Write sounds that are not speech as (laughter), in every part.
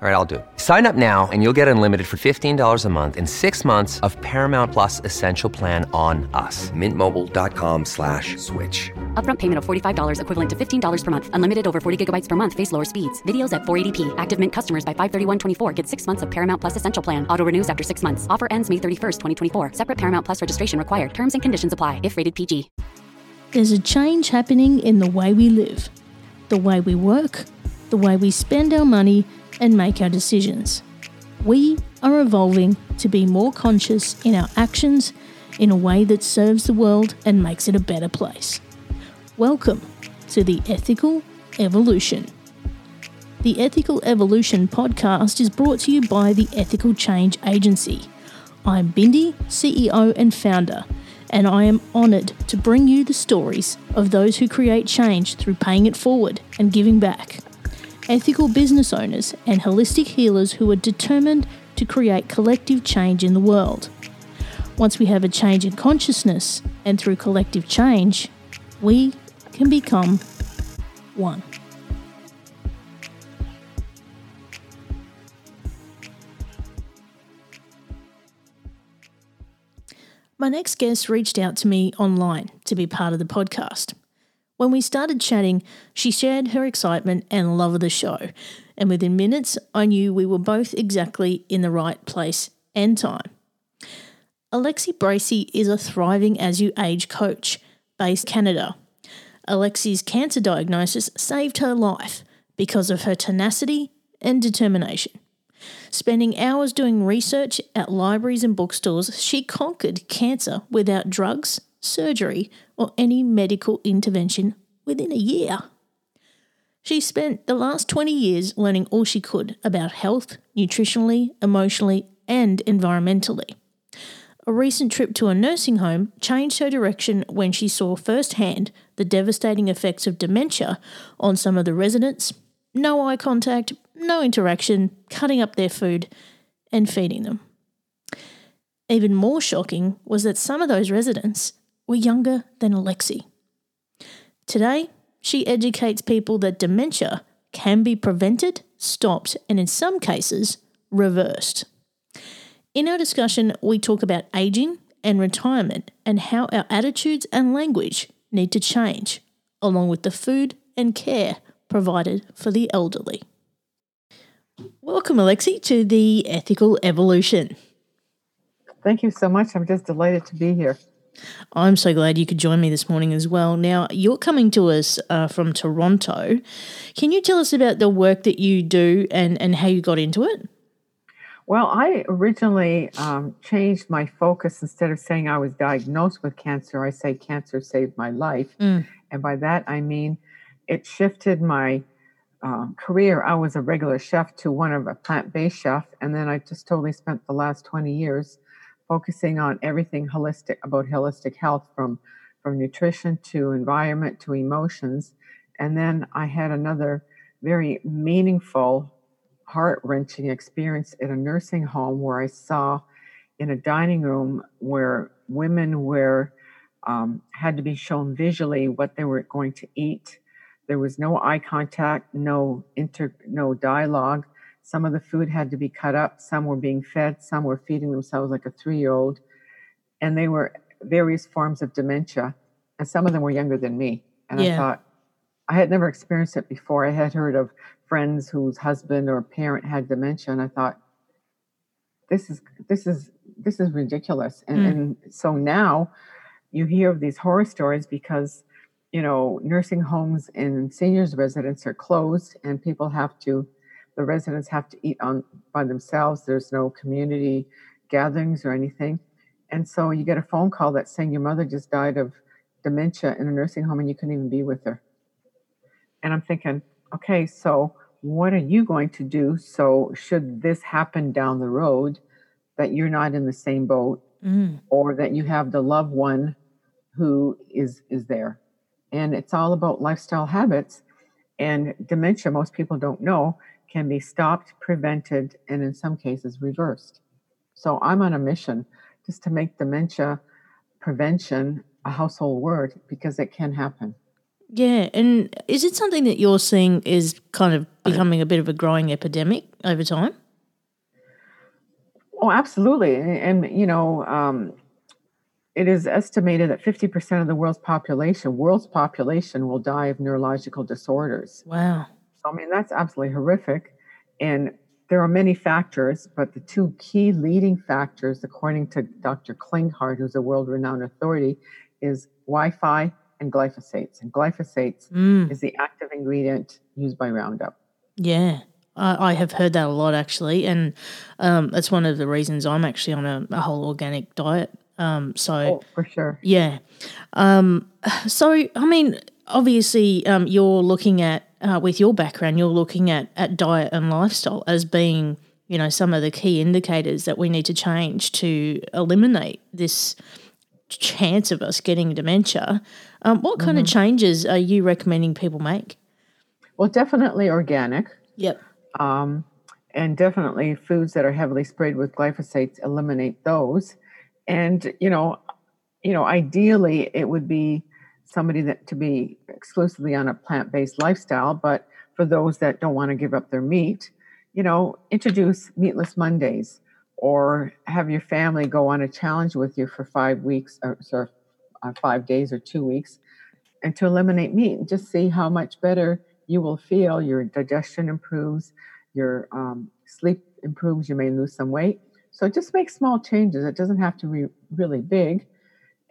All right, I'll do it. Sign up now and you'll get unlimited for $15 a month and six months of Paramount Plus Essential Plan on us. Mintmobile.com slash switch. Upfront payment of $45 equivalent to $15 per month. Unlimited over 40 gigabytes per month. Face lower speeds. Videos at 480p. Active Mint customers by 531.24 get six months of Paramount Plus Essential Plan. Auto renews after six months. Offer ends May 31st, 2024. Separate Paramount Plus registration required. Terms and conditions apply if rated PG. There's a change happening in the way we live, the way we work, the way we spend our money and make our decisions. We are evolving to be more conscious in our actions in a way that serves the world and makes it a better place. Welcome to the Ethical Evolution. The Ethical Evolution podcast is brought to you by the Ethical Change Agency. I'm Bindi, CEO and founder, and I am honoured to bring you the stories of those who create change through paying it forward and giving back ethical business owners, and holistic healers who are determined to create collective change in the world. Once we have a change in consciousness, and through collective change, we can become one. My next guest reached out to me online to be part of the podcast. When we started chatting, she shared her excitement and love of the show, and within minutes, I knew we were both exactly in the right place and time. Alexi Bracey is a thriving as you age coach based Canada. Alexi's cancer diagnosis saved her life because of her tenacity and determination. Spending hours doing research at libraries and bookstores, she conquered cancer without drugs, surgery, or any medical intervention within a year. She spent the last 20 years learning all she could about health, nutritionally, emotionally, and environmentally. A recent trip to a nursing home changed her direction when she saw firsthand the devastating effects of dementia on some of the residents. No eye contact, no interaction, cutting up their food, and feeding them. Even more shocking was that some of those residents were younger than Alexi. Today, she educates people that dementia can be prevented, stopped, and in some cases, reversed. In our discussion, we talk about aging and retirement and how our attitudes and language need to change, along with the food and care provided for the elderly. Welcome, Alexi, to the Ethical Evolution. Thank you so much. I'm just delighted to be here. I'm so glad you could join me this morning as well. Now, you're coming to us uh, from Toronto. Can you tell us about the work that you do and, and how you got into it? Well, I originally um, changed my focus. Instead of saying I was diagnosed with cancer, I say cancer saved my life. Mm. And by that, I mean it shifted my uh, career. I was a regular chef to one of a plant based chef. And then I just totally spent the last 20 years focusing on everything holistic about holistic health from from nutrition to environment to emotions. And then i had another very meaningful heart-wrenching experience at a nursing home where i saw in a dining room where women were um, had to be shown visually what they were going to eat. There was no eye contact no inter no dialogue some of the food had to be cut up. Some were being fed. Some were feeding themselves like a three year old. And they were various forms of dementia. And some of them were younger than me. And yeah. I thought, I had never experienced it before. I had heard of friends whose husband or parent had dementia. And I thought, this is, this is, this is ridiculous. And, mm. and so now you hear of these horror stories because you know, nursing homes and seniors residents are closed and people have to the residents have to eat on by themselves. There's no community gatherings or anything. And so you get a phone call that's saying your mother just died of dementia in a nursing home and you couldn't even be with her. And I'm thinking, okay, so what are you going to do? So, should this happen down the road, that you're not in the same boat Mm. or that you have the loved one who is is there and it's all about lifestyle habits and dementia most people don't know can be stopped prevented and in some cases reversed so i'm on a mission just to make dementia prevention a household word because it can happen Yeah, and is it something that you're seeing is kind of becoming a bit of a growing epidemic over time? Oh, absolutely. And, and, you know, um, it is estimated that 50% of the world's population, world's population, will die of neurological disorders. Wow. So, I mean, that's absolutely horrific. And there are many factors, but the two key leading factors, according to Dr. Klinghardt, who's a world renowned authority, is Wi Fi and glyphosates. And glyphosates Mm. is the active ingredient used by Roundup. Yeah, I, I have heard that a lot actually, and um, that's one of the reasons I'm actually on a, a whole organic diet. Um, so Oh, for sure. yeah, um, (sighs) so I mean, obviously, um, you're looking at uh, with your background, you're looking at at diet and lifestyle as being you know some of the key indicators that we need to change to eliminate this chance of us getting dementia. Um, what kind of changes are you recommending people make? Well, definitely organic. Yep. um, and definitely foods that are heavily sprayed with glyphosates eliminate those and you know you know ideally it would be somebody that to be exclusively on a plant-based lifestyle but for those that don't want to give up their meat you know introduce meatless mondays or have your family go on a challenge with you for five weeks or sorry, uh, five days or two weeks and to eliminate meat and just see how much better you will feel. Your digestion improves your um, sleep improves you may lose some weight. So just make small changes. It doesn't have to be really big.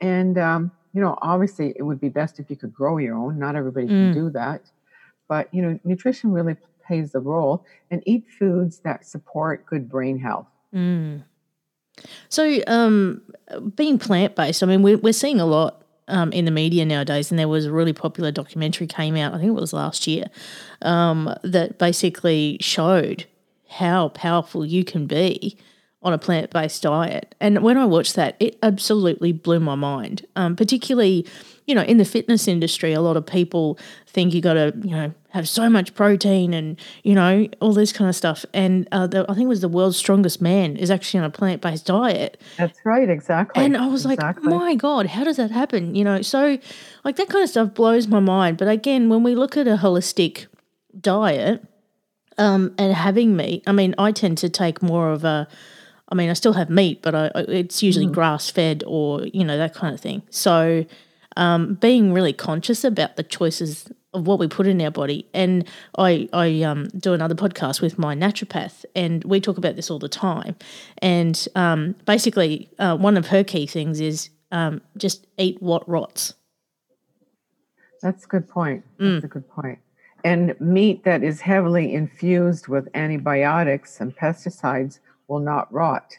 And um, you know obviously it would be best if you could grow your own not everybody can Mm. do that but you know nutrition really plays the role and eat foods that support good brain health Mm. So, um, being plant based, I mean, we're, we're seeing a lot um, in the media nowadays, and there was a really popular documentary came out, I think it was last year, um, that basically showed how powerful you can be on a plant based diet. And when I watched that, it absolutely blew my mind. Um, particularly, you know, in the fitness industry, a lot of people think you got to, you know, have so much protein and you know all this kind of stuff. And uh, the, I think it was the world's strongest man is actually on a plant based diet. that's right exactly And I was exactly. like, my God, how does that happen? You know, so like that kind of stuff blows my mind. But again, when we look at a holistic diet um, and having meat, I mean, I tend to take more of a, I mean, I still have meat, but I, it's usually grass fed or, you know, that kind of thing. So um, being really conscious about the choices of what we put in our body. And I, I um, do another podcast with my naturopath, and we talk about this all the time. And um, basically, uh, one of her key things is um, just eat what rots. That's a good point. That's a good point. And meat that is heavily infused with antibiotics and pesticides will not rot.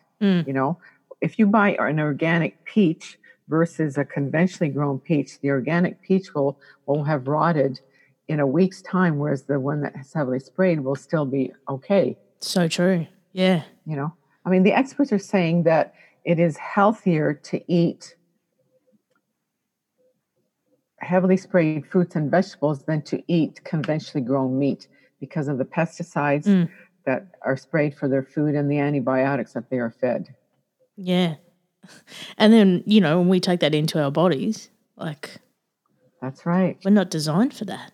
You know, if you buy an organic peach versus a conventionally grown peach, the organic peach will will have rotted in a week's time, whereas the one that's heavily sprayed will still be okay. So true. Yeah. You know, I mean, the experts are saying that it is healthier to eat heavily sprayed fruits and vegetables than to eat conventionally grown meat because of the pesticides Mm. That are sprayed for their food and the antibiotics that they are fed. Yeah. And then, you know, when we take that into our bodies, like That's right. we're not designed for that.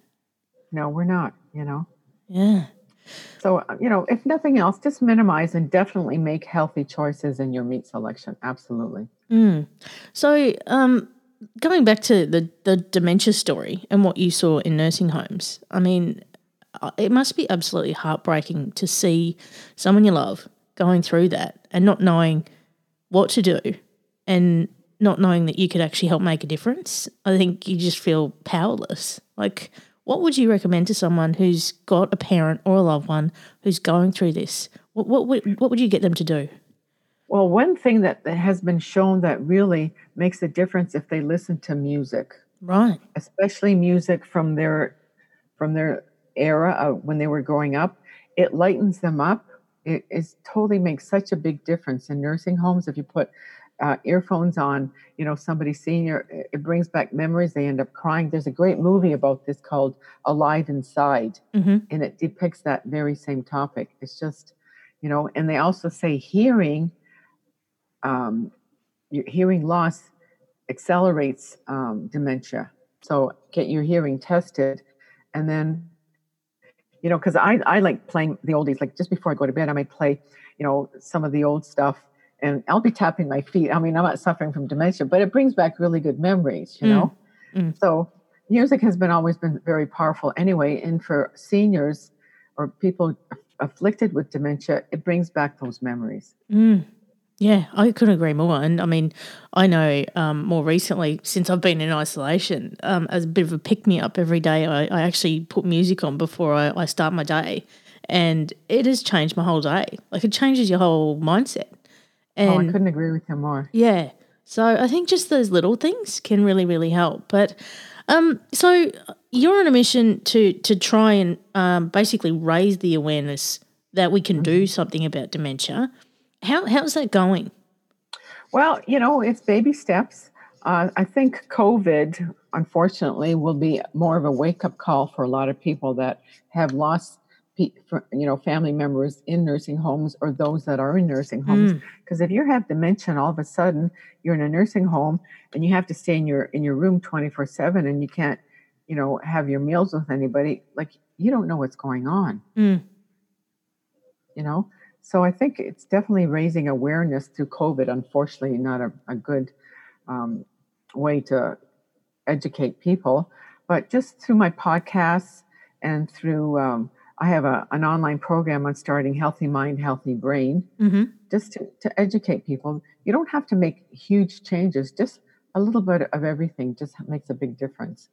No, we're not, you know. Yeah. So, you know, if nothing else, just minimize and definitely make healthy choices in your meat selection. Absolutely. Mm. So, um, going back to the, the dementia story and what you saw in nursing homes, I mean, Uh, it must be absolutely heartbreaking to see someone you love going through that and not knowing what to do and not knowing that you could actually help make a difference. I think you just feel powerless. Like, what would you recommend to someone who's got a parent or a loved one who's going through this? What, what, would- what would you get them to do? Well, one thing that that has been shown that really makes a difference if they listen to music. Right. especially music from their from their era of when they were growing up. It lightens them up. It is totally makes such a big difference in nursing homes. If you put uh, earphones on, you know, somebody senior, it brings back memories. They end up crying. There's a great movie about this called Alive Inside, hmm and it depicts that very same topic. It's just, you know, and they also say hearing, um, your hearing loss accelerates um, dementia. So get your hearing tested, and then, you know, because I I like playing the oldies. Like just before I go to bed, I might play, you know, some of the old stuff, and I'll be tapping my feet. I mean, I'm not suffering from dementia, but it brings back really good memories, you Mm, know. mm. So music has been always been very powerful anyway, and for seniors or people afflicted with dementia, it brings back those memories. Mm. Yeah, I couldn't agree more. And I mean, I know um, more recently, since I've been in isolation, um, as a bit of a pick me up every day, I, I actually put music on before I, I start my day. And it has changed my whole day. Like it changes your whole mindset. And oh, I couldn't agree with you more. yeah. So I think just those little things can really, really help. But um, so you're on a mission to to try and um, basically raise the awareness that we can do something about dementia. How how's that going? Well, you know, it's baby steps. Uh, I think COVID, unfortunately, will be more of a wake up call for a lot of people that have lost, you know, family members in nursing homes or those that are in nursing homes. Because if you have dementia, and all of a sudden you're in a nursing home and you have to stay in your in your room twenty four seven, and you can't, you know, have your meals with anybody. Like you don't know what's going on. Mm. you know so i think it's definitely raising awareness through covid unfortunately not a, a good um, way to educate people. But just through my podcasts and through um, i have a, an online program on starting healthy mind healthy brain Mm-hmm. just to, to educate people. You don't have to make huge changes just a little bit of everything just makes a big difference.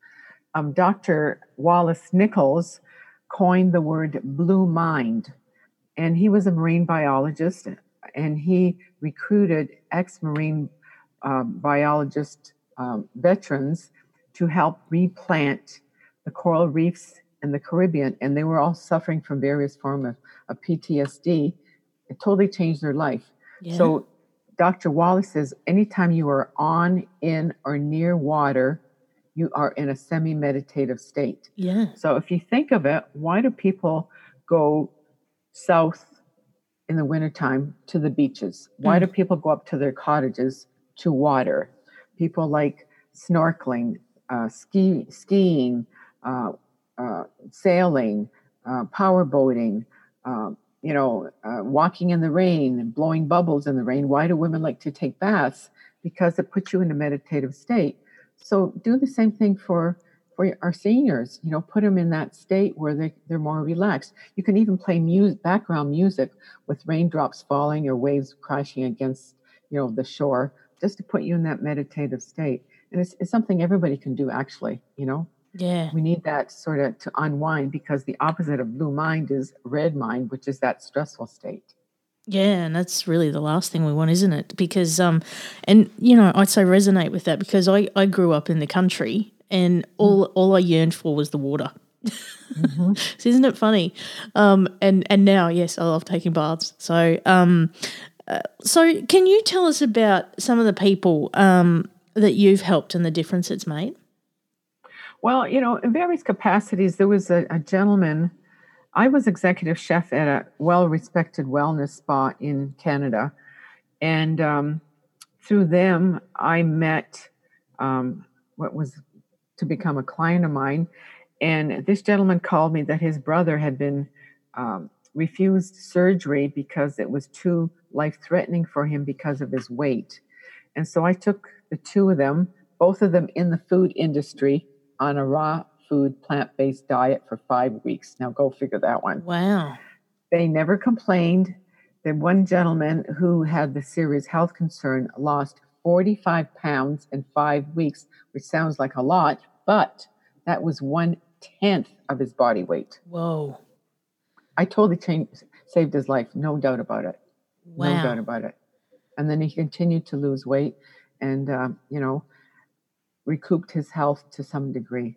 Um, dr wallace nichols coined the word blue mind and he was a marine biologist and he recruited ex-marine um, biologist um, veterans to help replant the coral reefs in the caribbean and they were all suffering from various forms of, of ptsd it totally changed their life Yeah. so dr wallace says anytime you are on in or near water you are in a semi-meditative state yeah. so if you think of it, why do people go south in the wintertime to the beaches? Why do people go up to their cottages to water? People like snorkeling, uh, ski, skiing, uh, uh, sailing, uh, power boating, uh, you know, uh, walking in the rain and blowing bubbles in the rain. Why do women like to take baths? Because it puts you in a meditative state. So do the same thing for for our seniors. You know, put them in that state where they they're more relaxed. You can even play music, background music with raindrops falling or waves crashing against you know the shore, just to put you in that meditative state. And it's, it's something everybody can do. Actually, you know, Yeah. we need that sort of to unwind because the opposite of blue mind is red mind, which is that stressful state. Yeah, and that's really the last thing we want, isn't it? Because um and you know, I'd say resonate with that because I I grew up in the country and all all I yearned for was the water. (laughs) so isn't it funny? Um and and now yes, I love taking baths. So um uh, so can you tell us about some of the people um that you've helped and the difference it's made? Well, you know, in various capacities, there was a, a gentleman. I was executive chef at a well respected wellness spa in Canada. And um, through them, I met um, what was to become a client of mine. And this gentleman called me that his brother had been um, refused surgery because it was too life threatening for him because of his weight. And so I took the two of them, both of them in the food industry, on a raw food, plant based diet for five weeks. Now go figure that one. Wow. They never complained. The one gentleman who had the serious health concern lost 45 pounds in five weeks, which sounds like a lot, but that was one tenth of his body weight. Whoa. I totally changed, saved his life, no doubt about it. No doubt about it. And then he continued to lose weight. And, uh, you know, recouped his health to some degree.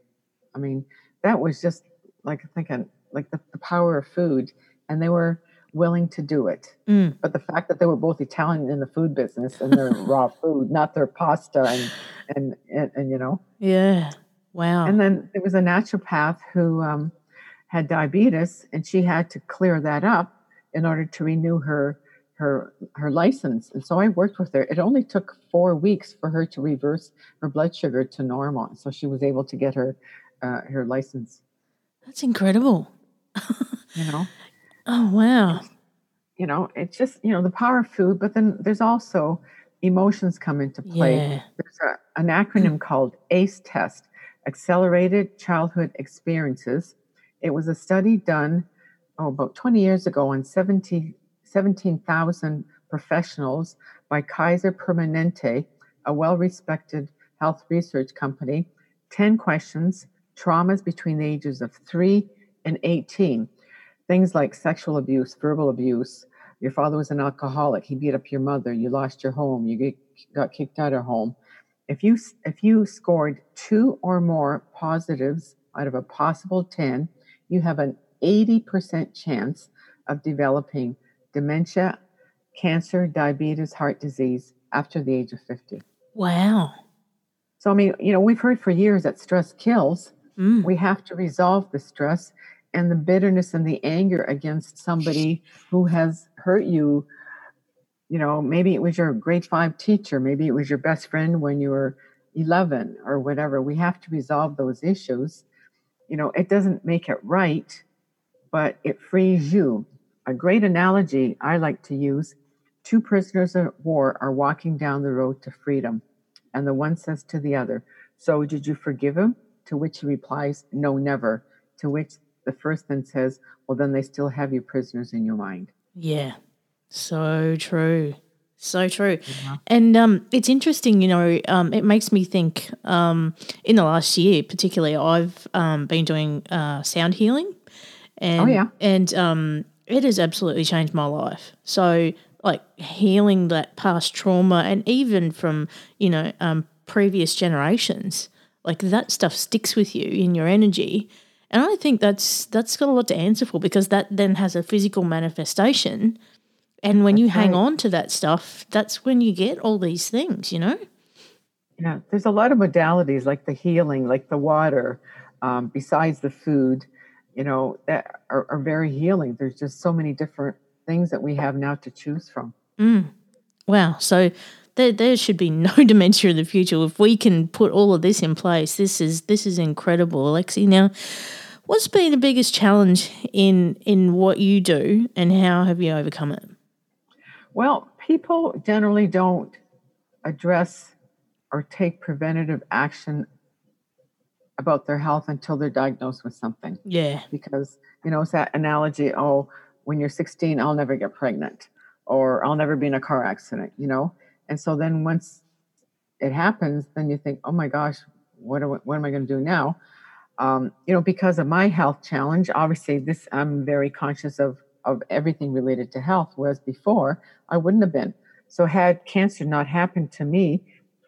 I mean, that was just like thinking like the, the power of food, and they were willing to do it. Mm. But the fact that they were both Italian in the food business and their (laughs) raw food, not their pasta and, and and and you know. Yeah. Wow. And then there was a naturopath who um, had diabetes, and she had to clear that up in order to renew her her her license. And so I worked with her. It only took four weeks for her to reverse her blood sugar to normal, so she was able to get her uh, her license. That's incredible. (laughs) You know, Oh wow. you know, it's just you know the power of food, but then there's also emotions come into play. Yeah. There's a, an acronym mm. called ACE test, Accelerated Childhood Experiences. It was a study done oh, about 20 years ago on 70 17,000 professionals by Kaiser Permanente, a well respected health research company. 10 questions, traumas between the ages of 3 and 18. Things like sexual abuse, verbal abuse. Your father was an alcoholic. He beat up your mother. You lost your home. You get, got kicked out of home. If you if you scored two or more positives out of a possible 10, you have an 80% chance of developing dementia, cancer, diabetes, heart disease after the age of 50. Wow. So, I mean, you know, we've heard for years that stress kills. Mm. We have to resolve the stress and the bitterness and the anger against somebody who has hurt you. You know, maybe it was your grade five teacher, maybe it was your best friend when you were 11 or whatever. We have to resolve those issues. You know, it doesn't make it right, but it frees you. A great analogy I like to use two prisoners of war are walking down the road to freedom, and the one says to the other, So did you forgive him? To which he replies, No, never. To which the first then says, Well, then they still have you prisoners in your mind. Yeah. So true. So true. And um, it's interesting, you know, um, it makes me think um, in the last year, particularly, I've um, been doing uh, sound healing. And, Oh, yeah. And um, it has absolutely changed my life. So, like, healing that past trauma and even from, you know, um, previous generations, like that stuff sticks with you in your energy. And I think that's that's got a lot to answer for because that then has a physical manifestation. And when you hang right. on to that stuff, that's when you get all these things, you know? Yeah, there's a lot of modalities like the healing, like the water, um, besides the food, you know, that are, are very healing. There's just so many different things that we have now to choose from. Wow. So there, there should be (laughs) no dementia in the future. If we can put all of this in place, this is this is incredible, Alexi. Now, what's been the biggest challenge in in what you do and how have you overcome it? Well, people generally don't address or take preventative action about their health until they're diagnosed with something. Yeah. because you know it's that analogy oh when you're 16 i'll never get pregnant or i'll never be in a car accident you know and so then once it happens then you think oh my gosh what, do, what am i going to do now um, you know because of my health challenge obviously this i'm very conscious of of everything related to health whereas before i wouldn't have been. So had cancer not happened to me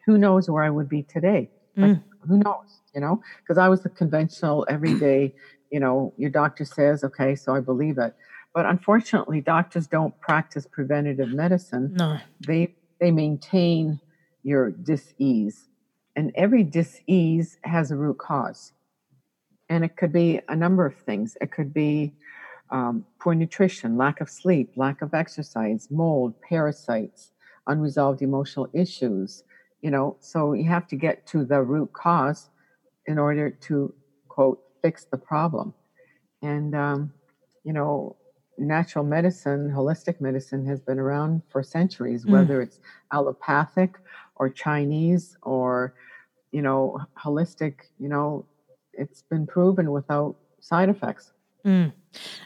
who knows where i would be today? Like, who knows you know? Because i was the conventional everyday you know your doctor says okay so i believe it. But unfortunately doctors don't practice preventative medicine. No. they they maintain your dis-ease. And every dis-ease has a root cause and it could be a number of things. It could be um, poor nutrition lack of sleep lack of exercise mold parasites unresolved emotional issues you know? So you have to get to the root cause in order to quote fix the problem. And um, you know natural medicine holistic medicine has been around for centuries whether it's allopathic or chinese or you know holistic you know it's been proven without side effects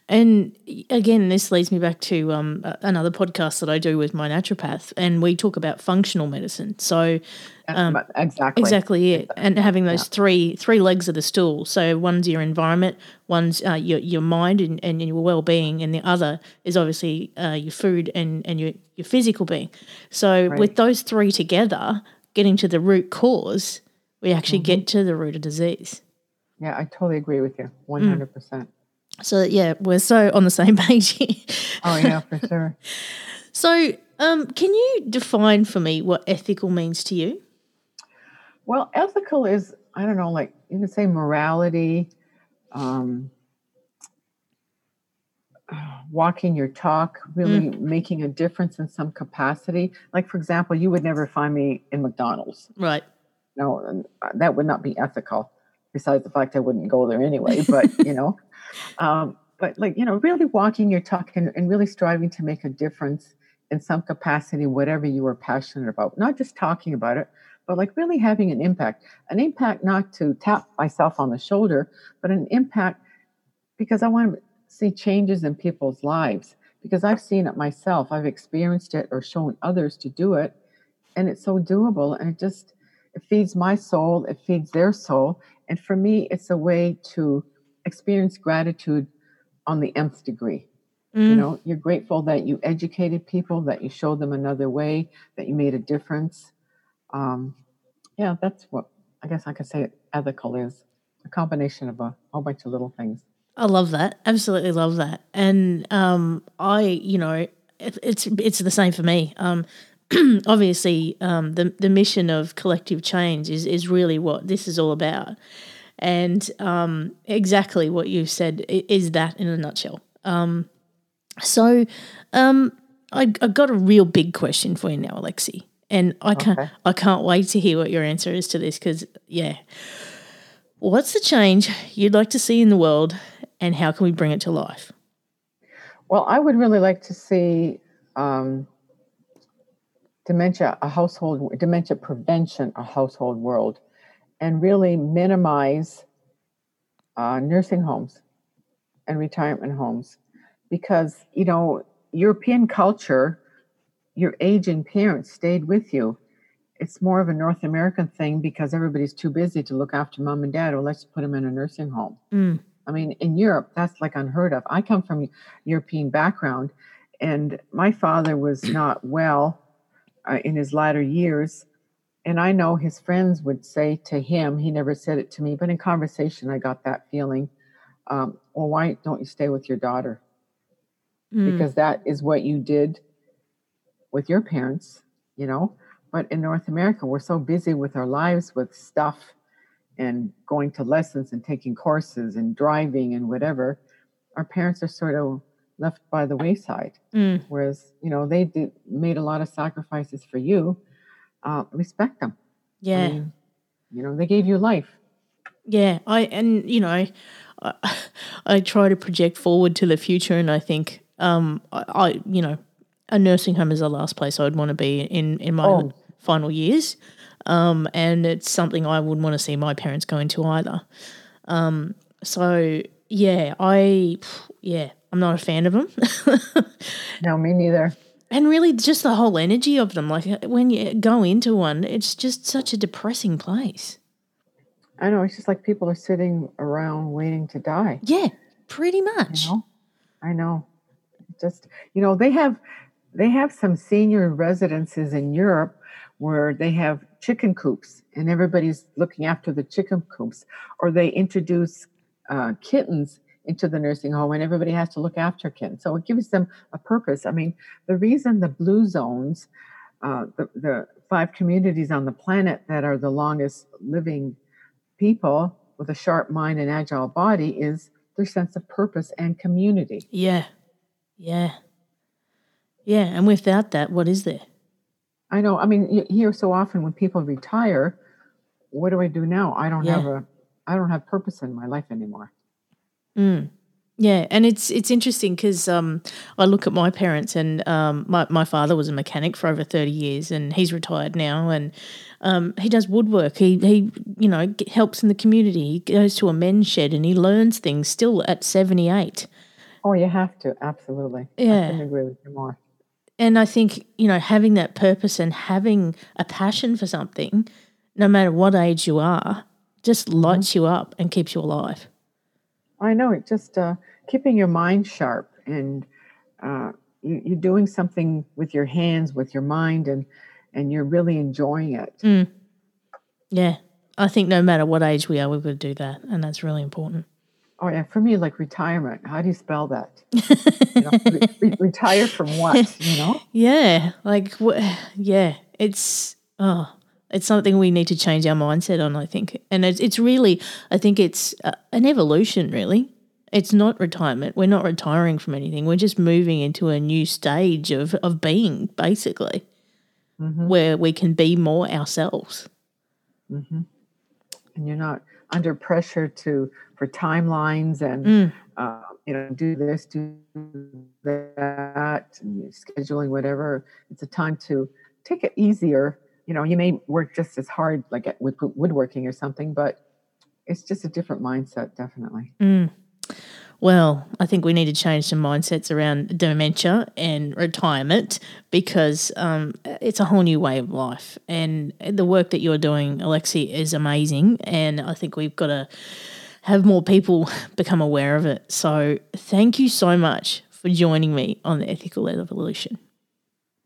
And again, this leads me back to um, another podcast that I do with my naturopath, and we talk about functional medicine. So Um, exactly exactly it, and having those three three legs of the stool. So one's your environment, one's uh, your your mind and, and your well being, and the other is obviously uh, your food and and your your physical being. So with those three together, getting to the root cause, We actually get to the root of disease. Yeah, I totally agree with you. 100%. So yeah, we're so on the same (laughs) page here. Oh, yeah, for sure. So, um, can you define for me what ethical means to you? Well, ethical is, I don't know, like you could say morality, um, walking your talk, really making a difference in some capacity. Like, for example, you would never find me in McDonald's. Right. No, uh, that would not be ethical, besides the fact I wouldn't go there anyway. But, (laughs) you know, um, but like, you know, really walking your talk and, and really striving to make a difference in some capacity, whatever you are passionate about, not just talking about it, but like really having an impact. An impact not to tap myself on the shoulder, but an impact because I want to see changes in people's lives because I've seen it myself. I've experienced it or shown others to do it. And it's so doable. And it just, it feeds my soul, it feeds their soul. And for me, it's a way to experience gratitude on the nth degree. You know, you're grateful that you educated people, that you showed them another way, that you made a difference. Um, yeah, that's what I guess I could say ethical is a combination of a whole bunch of little things. I love that. Absolutely love that. And um, I, you know, it, it's it's the same for me. Um, (clears throat) obviously, um, the the mission of collective change is is really what this is all about. And um, exactly what you said is that in a nutshell. Um, so, um, I, I got a real big question for you now, Alexi, and I can't Okay. I can't wait to hear what your answer is to this because yeah, what's the change you'd like to see in the world, and how can we bring it to life? Well, I would really like to see um, dementia, a household, dementia prevention, a household world, and really minimize uh, nursing homes and retirement homes because, you know, European culture, your aging parents stayed with you. It's more of a North American thing because everybody's too busy to look after mom and dad, or let's put them in a nursing home. Mm. I mean, in Europe, that's like unheard of. I come from European background, and my father was not well uh, in his latter years. And I know his friends would say to him, he never said it to me, but in conversation, I got that feeling. Um, well, why don't you stay with your daughter? Mm. Because that is what you did with your parents, you know. But in North America, we're so busy with our lives, with stuff and going to lessons and taking courses and driving and whatever, our parents are sort of left by the wayside. Mm. Whereas, you know, they did, made a lot of sacrifices for you. Uh, respect them. I Yeah. mean, you know, they gave you life. Yeah, I and you know, I, (laughs) I try to project forward to the future, and I think, um, I, I you know, a nursing home is the last place I'd want to be in in my Oh. final years, um, and it's something I wouldn't want to see my parents go into either. Um, so yeah, I yeah, I'm not a fan of them, (laughs) No, me neither. and really just the whole energy of them. Like uh, when you go into one, it's just such a depressing place. I know. It's just like people are sitting around waiting to die. Yeah, pretty much. You know? I know. Just you know, they have they have some senior residences in Europe where they have chicken coops and everybody's looking after the chicken coops, or they introduce uh, kittens into the nursing home and everybody has to look after kittens. So it gives them a purpose. I mean, the reason the blue zones, uh, the, the five communities on the planet that are the longest living people with a sharp mind and agile body is their sense of purpose and community. Yeah. Yeah. Yeah. And without that, what is there? I know. I mean, you hear so often when people retire, what do I do now? I don't Yeah. have a, I don't have purpose in my life anymore. Mm. Yeah, and it's it's interesting because um, I look at my parents, and um, my my father was a mechanic for over thirty years, and he's retired now, and um, he does woodwork. He he you know helps in the community. He goes to a men's shed, and he learns things still at seventy eight. Oh, you have to. Absolutely. Yeah. couldn't agree with you more. And I think you know having that purpose and having a passion for something, no matter what age you are, just lights you up and keeps you alive. I know it just uh, keeping your mind sharp and uh, you, you're doing something with your hands, with your mind, and and you're really enjoying it. Mm. Yeah, I think no matter what age we are, we've got to do that, and that's really important. Oh yeah, for me, like retirement. How do you spell that? (laughs) you know, re- retire from what? You know? (laughs) Yeah, like wh- yeah, it's oh, it's something we need to change our mindset on. I think, and it's it's really, I think it's uh, an evolution. Really, it's not retirement. We're not retiring from anything. We're just moving into a new stage of of being, basically, where we can be more ourselves. and you're not under pressure to for timelines and Mm. uh, you know do this do that and scheduling whatever it's a time to take it easier you know you may work just as hard like at, with woodworking or something but it's just a different mindset definitely Well, I think we need to change some mindsets around dementia and retirement because um, it's a whole new way of life. And the work that you're doing, Alexi, is amazing. And I think we've got to have more people (laughs) become aware of it. So thank you so much for joining me on the Ethical Evolution.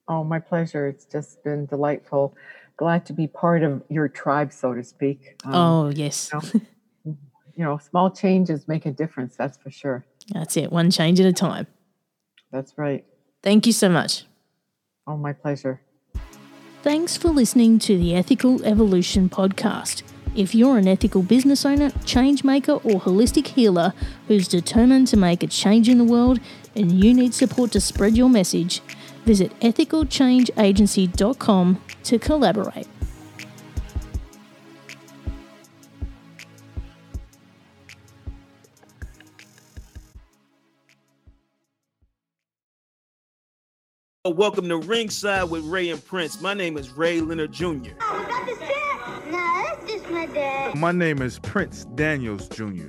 Oh my pleasure it's just been delightful glad to be part of your tribe so to speak um, oh, yes. (laughs) you know small changes make a difference that's for sure That's it. One change at a time. that's right Thank you so much. oh my pleasure Thanks for listening to the Ethical Evolution podcast. If you're an ethical business owner, change maker, or holistic healer who's determined to make a change in the world and you need support to spread your message, visit ethicalchangeagency.com to collaborate. Welcome to Ringside with Ray and Prince. My name is Ray Leonard Jr. Oh, is that the set? No, that's just my dad. My name is Prince Daniels Jr.